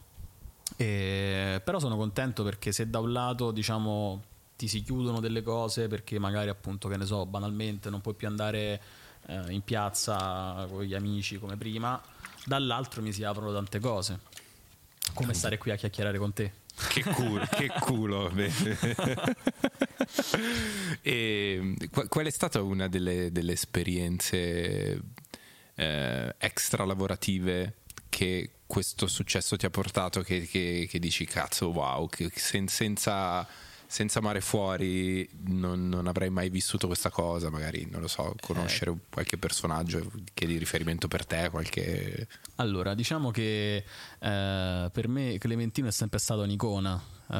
E- però sono contento perché se da un lato diciamo ti si chiudono delle cose perché magari appunto che ne so banalmente non puoi più andare eh, in piazza con gli amici come prima dall'altro mi si aprono tante cose. Come stare qui a chiacchierare con te. Che culo, *laughs* che culo. *laughs* e, qu- qual è stata una delle, delle esperienze eh, extra lavorative che questo successo ti ha portato che, che- che dici cazzo wow, che sen- senza, senza mare fuori non, non avrei mai vissuto questa cosa, magari non lo so, conoscere qualche personaggio che è di riferimento per te, qualche... Allora, diciamo che eh, per me Clementino è sempre stata un'icona. Eh,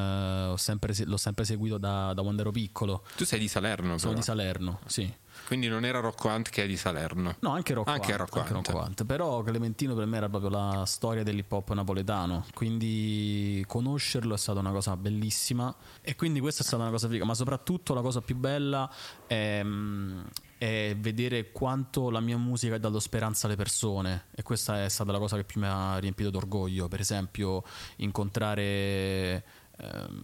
ho sempre se- l'ho sempre seguito da, da quando ero piccolo. Tu sei di Salerno, Sono però. di Salerno, sì. Quindi non era Rocco Hunt che è di Salerno. No, anche Rocco, Anche Hunt, Rocco anche Hunt. Rocco Hunt. Però Clementino per me era proprio la storia dell'hip hop napoletano. Quindi conoscerlo è stata una cosa bellissima. E quindi questa è stata una cosa figa. Ma soprattutto la cosa più bella è, mm, è vedere quanto la mia musica ha dato speranza alle persone e questa è stata la cosa che più mi ha riempito d'orgoglio. Per esempio, incontrare. ehm,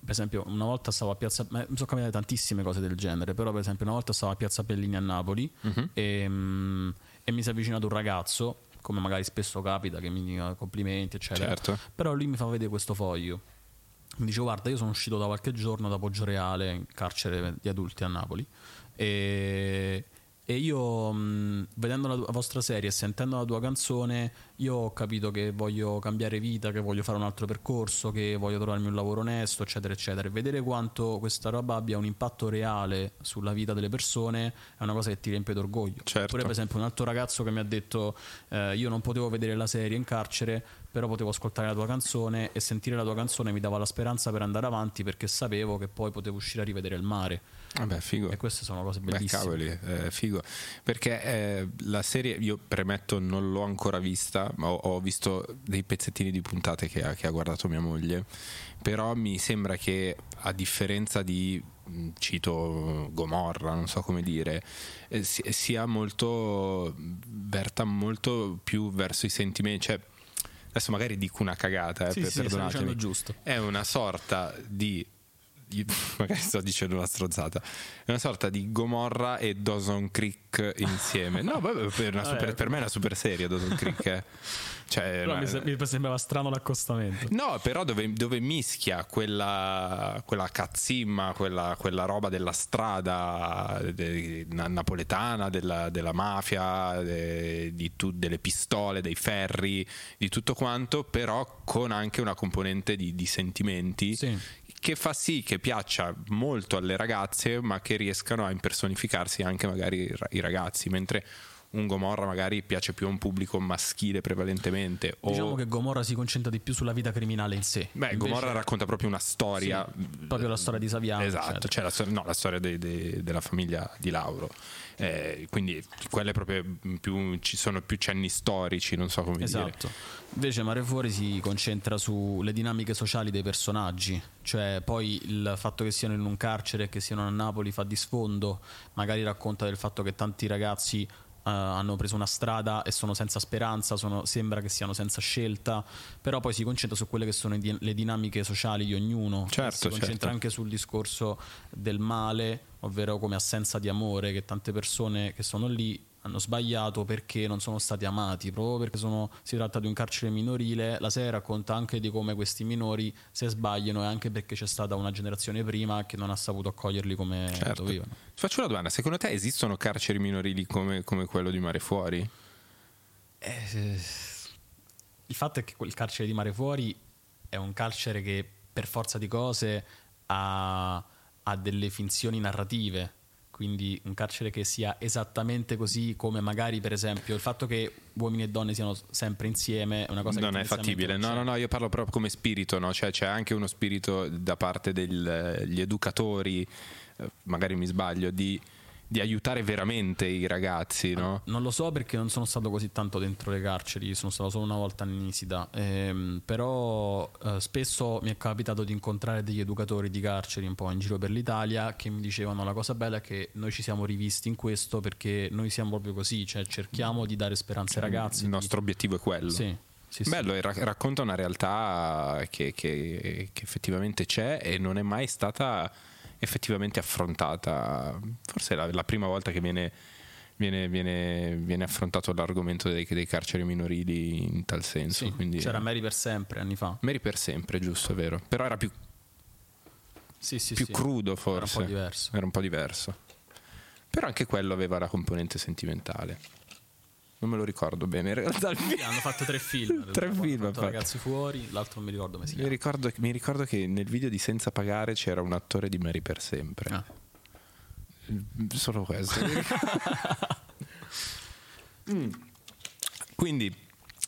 per esempio, una volta stavo a Piazza. Mi sono capitate tantissime cose del genere, però, per esempio, una volta stavo a Piazza Bellini a Napoli e, mm, e mi si è avvicinato un ragazzo, come magari spesso capita, che mi dica complimenti, eccetera. Certo. Però lui mi fa vedere questo foglio. Mi dice: Guarda, io sono uscito da qualche giorno da Poggioreale, in carcere di adulti a Napoli. E, e io, mh, vedendo la tua- vostra serie e sentendo la tua canzone, io ho capito che voglio cambiare vita, che voglio fare un altro percorso, che voglio trovarmi un lavoro onesto, eccetera, eccetera. E vedere quanto questa roba abbia un impatto reale sulla vita delle persone è una cosa che ti riempie d'orgoglio. Certo. Oppure, per esempio, un altro ragazzo che mi ha detto: eh, Io non potevo vedere la serie in carcere, però potevo ascoltare la tua canzone e sentire la tua canzone mi dava la speranza per andare avanti perché sapevo che poi potevo uscire a rivedere il mare. Vabbè, figo. E queste sono cose Beh, bellissime. cavoli, eh, figo. Perché eh, la serie, io premetto, non l'ho ancora vista, ma ho, ho visto dei pezzettini di puntate che ha, che ha guardato mia moglie. Però mi sembra che, a differenza di, mh, cito Gomorra, non so come dire, eh, si- sia molto, verta molto più verso i sentimenti. Cioè, adesso magari dico una cagata, eh, Sì, per- sì, giusto. È una sorta di. *laughs* Magari sto dicendo una strozzata. È una sorta di Gomorra e Dawson Creek insieme. No, vabbè, per, una super- Vabbè. per me è una super serie Dawson Creek. eh. *laughs* Cioè, ma- mi sembrava strano l'accostamento. No, però dove, dove mischia quella, quella cazzimma, quella, quella roba della strada de- na- napoletana, della, della mafia, de- di tu- delle pistole, dei ferri, di tutto quanto, però con anche una componente di, di sentimenti Sì. Che fa sì che piaccia molto alle ragazze, ma che riescano a impersonificarsi anche magari i ra- i ragazzi, mentre un Gomorra magari piace più a un pubblico maschile prevalentemente. o- Diciamo che Gomorra si concentra di più sulla vita criminale in sé. Beh, Invece- Gomorra racconta proprio una storia. Sì, proprio la storia di Saviano, Esatto, eccetera. cioè la, storia- no, la storia dei- dei- della famiglia di Lauro. Eh, quindi quelle proprio più, ci sono più cenni storici, non so come dire. Esatto. Invece Mare Fuori si concentra sulle dinamiche sociali dei personaggi, cioè poi il fatto che siano in un carcere e che siano a Napoli fa di sfondo, magari racconta del fatto che tanti ragazzi hanno preso una strada e sono senza speranza, sono- sembra che siano senza scelta, però poi si concentra su quelle che sono le dinamiche sociali di ognuno, Certo, si concentra certo. anche sul discorso del male, ovvero come assenza di amore, che tante persone che sono lì hanno sbagliato perché non sono stati amati, proprio perché sono- si tratta di un carcere minorile. La serie racconta anche di come questi minori se sbagliano e anche perché c'è stata una generazione prima che non ha saputo accoglierli come Certo. dovevano. Ti faccio una domanda: secondo te esistono carceri minorili come, come quello di Mare Fuori? Eh, il fatto è che quel carcere di Mare Fuori è un carcere che per forza di cose ha, ha delle finzioni narrative. Quindi un carcere che sia esattamente così come magari per esempio il fatto che uomini e donne siano sempre insieme è una cosa che non è fattibile. non No, no, no, io parlo proprio come spirito, no? Cioè, c'è anche uno spirito da parte degli educatori, eh, magari mi sbaglio, di, di aiutare veramente i ragazzi, no? Non lo so perché non sono stato così tanto dentro le carceri, sono stato solo una volta a Nisida, ehm, però eh, spesso mi è capitato di incontrare degli educatori di carceri un po' in giro per l'Italia che mi dicevano la cosa bella è che noi ci siamo rivisti in questo perché noi siamo proprio così, cioè cerchiamo di dare speranza ai ragazzi. Il di- nostro obiettivo è quello. Sì, sì, sì. Bello, e ra- racconta una realtà che, che- che effettivamente c'è e non è mai stata effettivamente affrontata. Forse è la, la prima volta che viene, viene- viene- viene affrontato l'argomento dei, dei carceri minorili in tal senso. Sì, quindi C'era Mary per sempre anni fa. Mary per sempre, giusto, è vero. Però era più, Sì, sì, più crudo forse. Era un po' diverso. Era un po' diverso. Però anche quello aveva la componente sentimentale. Non me lo ricordo bene. In realtà *laughs* hanno fatto tre film. *laughs* Tre Hanno film, fatto. Ragazzi fuori, l'altro non mi ricordo come si Mi chiama. ricordo, mi ricordo che nel video di Senza Pagare c'era un attore di Mary per sempre. Ah. Solo questo. *laughs* Mm. Quindi,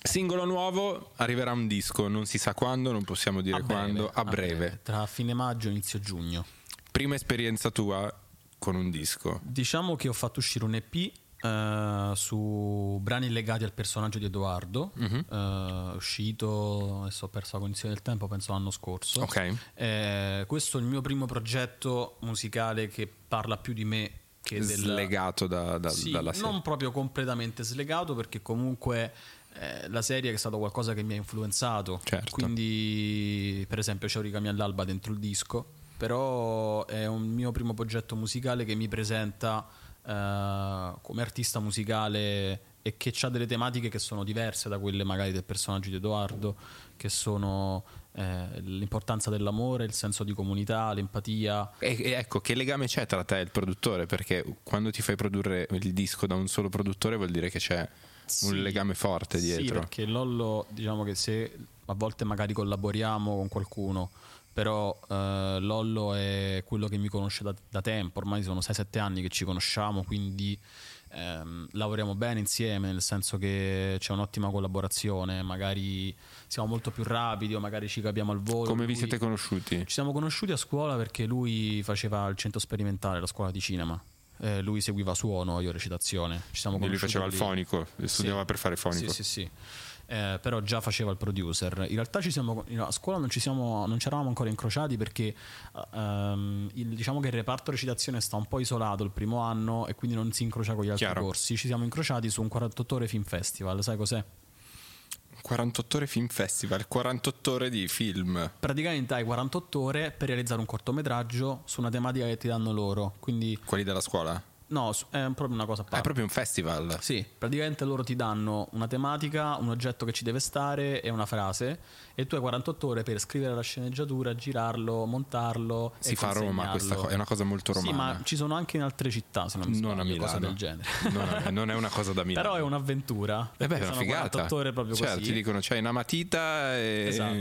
singolo nuovo, arriverà un disco, non si sa quando, non possiamo dire A breve, quando, a breve. Tra fine maggio e inizio giugno. Prima esperienza tua con un disco. Diciamo che ho fatto uscire un EP eh, su brani legati al personaggio di Edoardo, Mhm. eh, uscito, adesso ho perso la cognizione del tempo, penso l'anno scorso. Ok. Eh, questo è il mio primo progetto musicale che parla più di me che del, Slegato da- da- Sì, dalla serie. non proprio completamente slegato perché comunque eh, la serie è stato qualcosa che mi ha influenzato. Certo. Quindi, per esempio, c'è Origami all'alba dentro il disco, però è un mio primo progetto musicale che mi presenta eh, come artista musicale e che ha delle tematiche che sono diverse da quelle magari del personaggio di Edoardo, che sono eh, l'importanza dell'amore, il senso di comunità, l'empatia. E, e ecco, che legame c'è tra te e il produttore? Perché quando ti fai produrre il disco da un solo produttore vuol dire che c'è Sì. un legame forte Sì, dietro. perché Lollo, diciamo che se a volte magari collaboriamo con qualcuno, però eh, Lollo è quello che mi conosce da, da tempo, ormai sono 6-7 anni che ci conosciamo, quindi ehm, lavoriamo bene insieme, nel senso che c'è un'ottima collaborazione, magari siamo molto più rapidi o magari ci capiamo al volo. Come vi siete conosciuti? Ci siamo conosciuti a scuola perché lui faceva il centro sperimentale, la scuola di cinema. Eh, lui seguiva suono, io recitazione. Ci siamo E lui faceva il fonico, studiava per fare fonico. Sì, sì, sì. Eh, però già faceva il producer. In realtà ci siamo, a scuola non ci, siamo, non ci eravamo ancora incrociati perché ehm, il- diciamo che il reparto recitazione sta un po' isolato il primo anno e quindi non si incrocia con gli altri Chiaro. corsi. Ci siamo incrociati su un 48 ore film festival, sai cos'è? 48 ore film festival, 48 ore di film. Praticamente hai 48 ore per realizzare un cortometraggio su una tematica che ti danno loro. Quindi, Quelli della scuola? No, è proprio una cosa a Ah, parte. è proprio un festival. Sì, praticamente loro ti danno una tematica, un oggetto che ci deve stare e una frase e tu hai 48 ore per scrivere la sceneggiatura, girarlo, montarlo Si e fa a Roma questa cosa, è una cosa molto Sì, romana. ma ci sono anche in altre città, se non mi Non a sbaglio, cose Milano. del genere. *laughs* Non, non è una cosa da Milano. *laughs* Però è un'avventura. Eh beh, è una figata. 48 ore proprio Cioè, così. ti dicono c'hai una matita e... Esatto.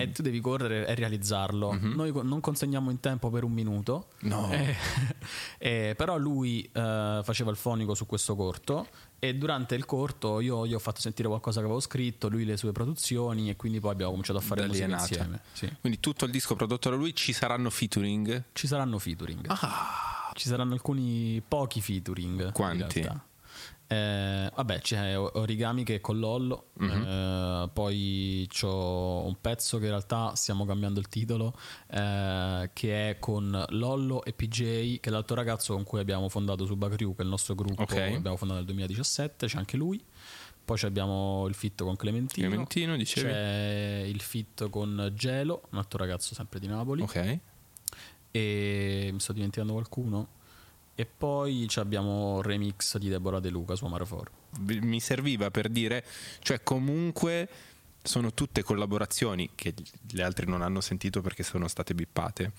E tu devi correre e realizzarlo. Noi co- non consegniamo in tempo per un minuto. No. Eh, *laughs* eh, però lui eh, faceva il fonico su questo corto. E durante il corto io gli ho fatto sentire qualcosa che avevo scritto, lui le sue produzioni, e quindi poi abbiamo cominciato a fare Da musica insieme. Sì. Quindi tutto il disco prodotto da lui ci saranno featuring. Ci saranno featuring. Ah. Ci saranno alcuni pochi featuring. in Quanti? realtà. Eh, vabbè, c'è Origami che è con Lollo, Mhm. eh, poi c'ho un pezzo che in realtà stiamo cambiando il titolo, eh, che è con Lollo e PJ, che è l'altro ragazzo con cui abbiamo fondato Suba Crew, che è il nostro gruppo Ok. che abbiamo fondato nel 2017, c'è anche lui. Poi abbiamo il fit con Clementino. Clementino, dicevi? C'è il fit con Gelo, un altro ragazzo sempre di Napoli Ok. e mi sto dimenticando qualcuno e poi abbiamo il remix di Deborah De Luca su Amarafor Mi serviva per dire, cioè comunque sono tutte collaborazioni che gli altri non hanno sentito perché sono state bippate,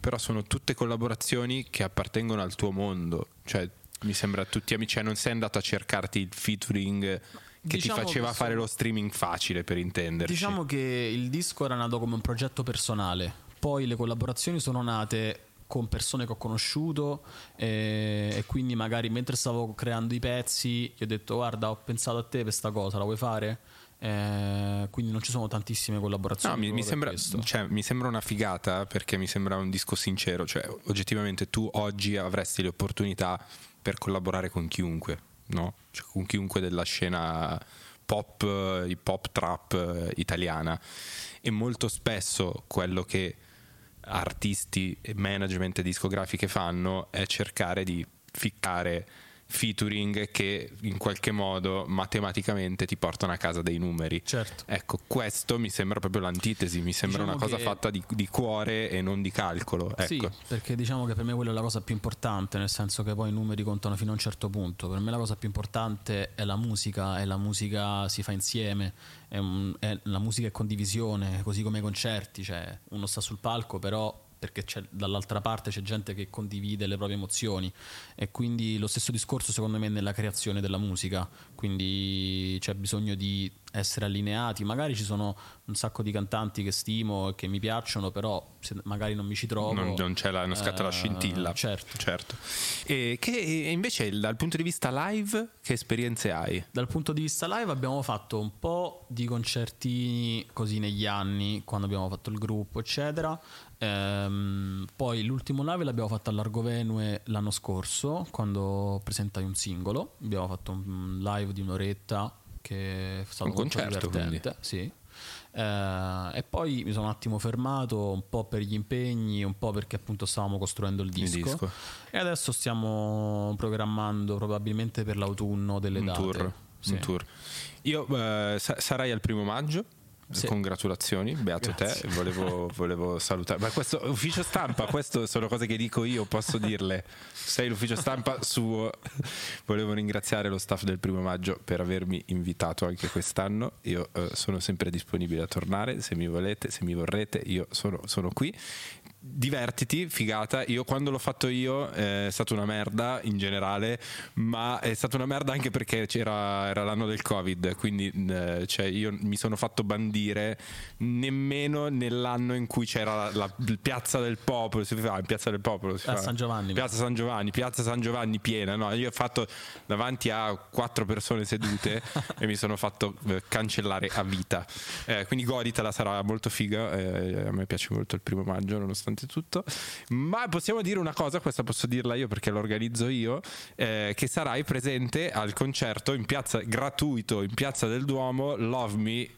però sono tutte collaborazioni che appartengono al tuo mondo, cioè mi sembra tutti amici, cioè non sei andato a cercarti il featuring che Diciamo ti faceva che fare sono- lo streaming facile per intenderci. diciamo che il disco era nato come un progetto personale poi le collaborazioni sono nate con persone che ho conosciuto eh, e quindi magari mentre stavo creando i pezzi gli ho detto guarda ho pensato a te per sta cosa la vuoi fare? Eh, quindi non ci sono tantissime collaborazioni No, mi, mi sembra, cioè, mi sembra una figata perché mi sembra un disco sincero. Cioè, oggettivamente tu oggi avresti le opportunità per collaborare con chiunque, no? Cioè, con chiunque della scena pop, eh, hip hop, trap eh, italiana. E molto spesso quello che artisti e management discografiche fanno è cercare di ficcare featuring che in qualche modo matematicamente ti portano a casa dei numeri. Certo. Ecco, questo mi sembra proprio l'antitesi, mi sembra Diciamo una cosa fatta di, di cuore e non di calcolo. Ecco. Sì, perché diciamo che per me quella è la cosa più importante, nel senso che poi i numeri contano fino a un certo punto. Per me la cosa più importante è la musica e la musica si fa insieme, è un- è- la musica è condivisione, così come i concerti, cioè uno sta sul palco però perché c'è, dall'altra parte c'è gente che condivide le proprie emozioni e quindi lo stesso discorso secondo me nella creazione della musica, quindi c'è bisogno di essere allineati, magari ci sono un sacco di cantanti che stimo e che mi piacciono, però se magari non mi ci trovo Non, non c'è la, non scatta la eh, scintilla. Certo. certo. E che invece dal punto di vista live, che esperienze hai? Dal punto di vista live abbiamo fatto un po' di concertini così negli anni, quando abbiamo fatto il gruppo, eccetera. Ehm, poi l'ultimo live l'abbiamo fatto all'Argovenue l'anno scorso, quando presentai un singolo. Abbiamo fatto un live di un'oretta che è stato Un molto concerto, divertente. Sì. Eh, e poi mi sono un attimo fermato, un po' per gli impegni, un po' perché appunto stavamo costruendo il disco. disco. E adesso stiamo programmando probabilmente per l'autunno delle un date. tour, Sì. un tour. Io eh, sa- sarai al primo maggio. Sì. Congratulazioni, beato Grazie. te. Volevo, volevo salutare. Ma questo ufficio stampa, queste sono cose che dico io, posso dirle. Sei l'ufficio stampa suo. Volevo ringraziare lo staff del primo maggio per avermi invitato anche quest'anno. Io eh, sono sempre disponibile a tornare. Se mi volete, se mi vorrete, io sono, sono qui. Divertiti, figata. Io quando l'ho fatto io eh, è stata una merda in generale, ma è stata una merda anche perché c'era, era l'anno del Covid, quindi eh, cioè, io mi sono fatto bandire nemmeno nell'anno in cui c'era la, la- il Piazza del Popolo, si fa Piazza del Popolo, si A fa- San Giovanni. Piazza San Giovanni, Piazza San Giovanni piena, no? Io ho fatto davanti a quattro persone sedute *laughs* e mi sono fatto eh, cancellare a vita. Eh, quindi goditela, sarà molto figa. eh, a me piace molto il primo maggio, nonostante tutto. Ma possiamo dire una cosa, questa posso dirla io perché l'organizzo io, eh, che sarai presente al concerto in piazza gratuito in Piazza del Duomo, Love Me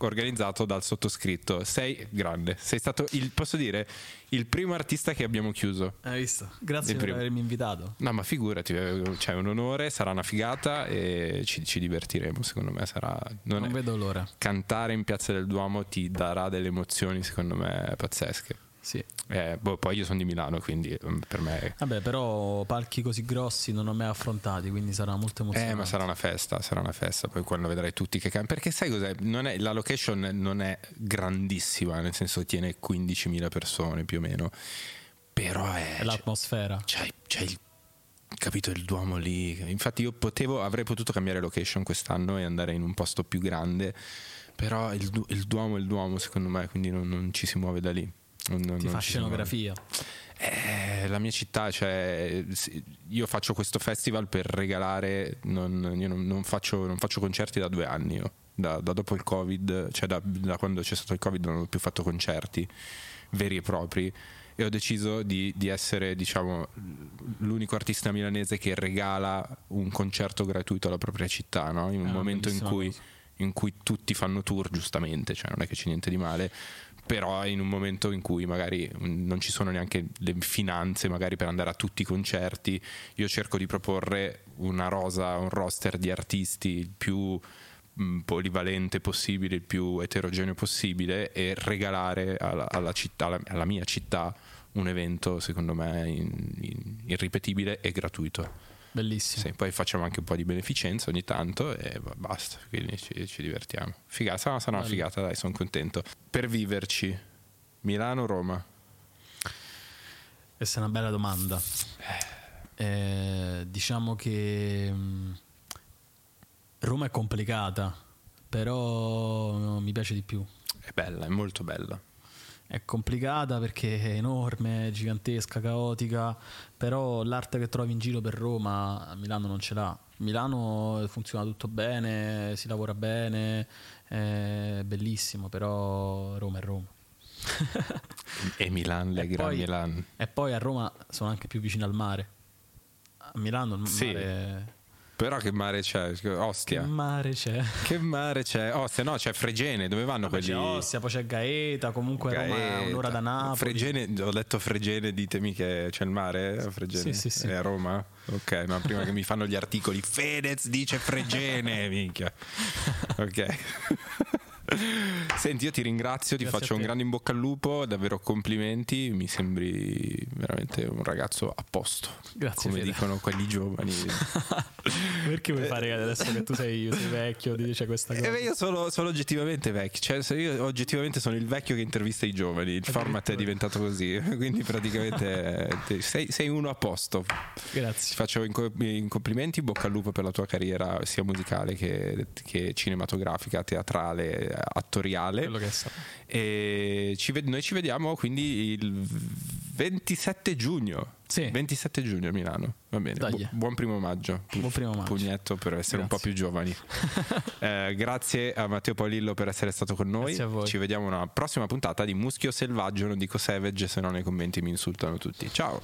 organizzato dal sottoscritto. Sei grande, sei stato il posso dire il primo artista che abbiamo chiuso. Hai visto? Grazie Il per primo. avermi invitato. No, ma figurati, eh, c'è un onore, sarà una figata e ci, ci divertiremo. Secondo me sarà. non Non è- vedo l'ora. Cantare in Piazza del Duomo ti darà delle emozioni, secondo me, pazzesche. Sì. Eh, boh, poi io sono di Milano, quindi mm, per me. Vabbè, però palchi così grossi non ho mai affrontati, quindi sarà molto emozionante. Eh, ma sarà una festa, sarà una festa. Poi quando vedrai tutti che cantano. Perché sai cos'è? Non è- la location non è grandissima, nel senso tiene 15.000 persone più o meno. Però è. È l'atmosfera. c'hai, c'hai il capito il Duomo lì. Infatti, io potevo, avrei potuto cambiare location quest'anno e andare in un posto più grande. Però il, il Duomo è il Duomo, secondo me, quindi non, non ci si muove da lì. Non- non- Ti fa scenografia. Eh, la mia città, cioè, io faccio questo festival per regalare, non, io non, faccio, non faccio concerti da due anni, io. Da, da dopo il Covid, cioè da, da quando c'è stato il Covid non ho più fatto concerti veri e propri e ho deciso di, di essere, diciamo, l'unico artista milanese che regala un concerto gratuito alla propria città, no? in un Ah, momento in cui, in cui tutti fanno tour, giustamente, cioè non è che c'è niente di male, però in un momento in cui magari mm, non ci sono neanche le finanze magari per andare a tutti i concerti, io cerco di proporre una rosa, un roster di artisti il più mm, polivalente possibile, il più eterogeneo possibile e regalare alla, alla città, alla, alla mia città un evento secondo me in- in- irripetibile e gratuito. Bellissimo. Sì, poi facciamo anche un po' di beneficenza ogni tanto e basta, quindi ci, ci divertiamo. Figata, sarà, sarà una figata, dai, sono contento. Per viverci, Milano, Roma. Questa è una bella domanda. Eh, diciamo che mm, Roma è complicata, però mi piace di più. È bella, è molto bella. È complicata perché è enorme, gigantesca, caotica, però l'arte che trovi in giro per Roma a Milano non ce l'ha. Milano funziona tutto bene, si lavora bene, è bellissimo, però Roma è Roma. E Milan, le *laughs* E Gran poi- Milan. E poi a Roma sono anche più vicino al mare. A Milano il Sì. Però che mare c'è? Che Ostia. mare c'è? Che mare c'è? Ostia, no, c'è Fregene, dove vanno Vabbè, quelli? C'è Ostia, poi c'è Gaeta, comunque Roma è Gaeta. un'ora da Napoli. Fregene, ho detto Fregene, ditemi che c'è il mare a Fregene. Sì, sì, sì. È a Roma? Ok, ma prima che mi fanno gli articoli, Fedez dice Fregene, *laughs* minchia. Ok. *laughs* Senti, io ti ringrazio, ti Grazie faccio un grande in bocca al lupo, davvero complimenti, mi sembri veramente un ragazzo a posto. Grazie, Come Fede. dicono quelli giovani. *laughs* Perché vuoi fare adesso che tu sei, sei vecchio, ti dice questa cosa? Eh, beh, io sono, sono oggettivamente vecchio, cioè io oggettivamente sono il vecchio che intervista i giovani, il format è diventato così, *laughs* quindi praticamente eh, te- sei, sei uno a posto. Ti Grazie. faccio in, in complimenti, bocca al lupo per la tua carriera sia musicale che, che cinematografica, teatrale, attoriale. E ci ved- noi ci vediamo quindi il 27 giugno. Sì. 27 giugno a Milano, va bene. Bu- buon primo maggio. Pu- Buon primo maggio. Pugnetto per essere un po' Grazie. più giovani. *laughs* Eh, grazie a Matteo Paolillo per essere stato con noi. Grazie a voi. Ci vediamo una prossima puntata di Muschio Selvaggio. Non dico Savage, se no nei commenti mi insultano tutti. Ciao.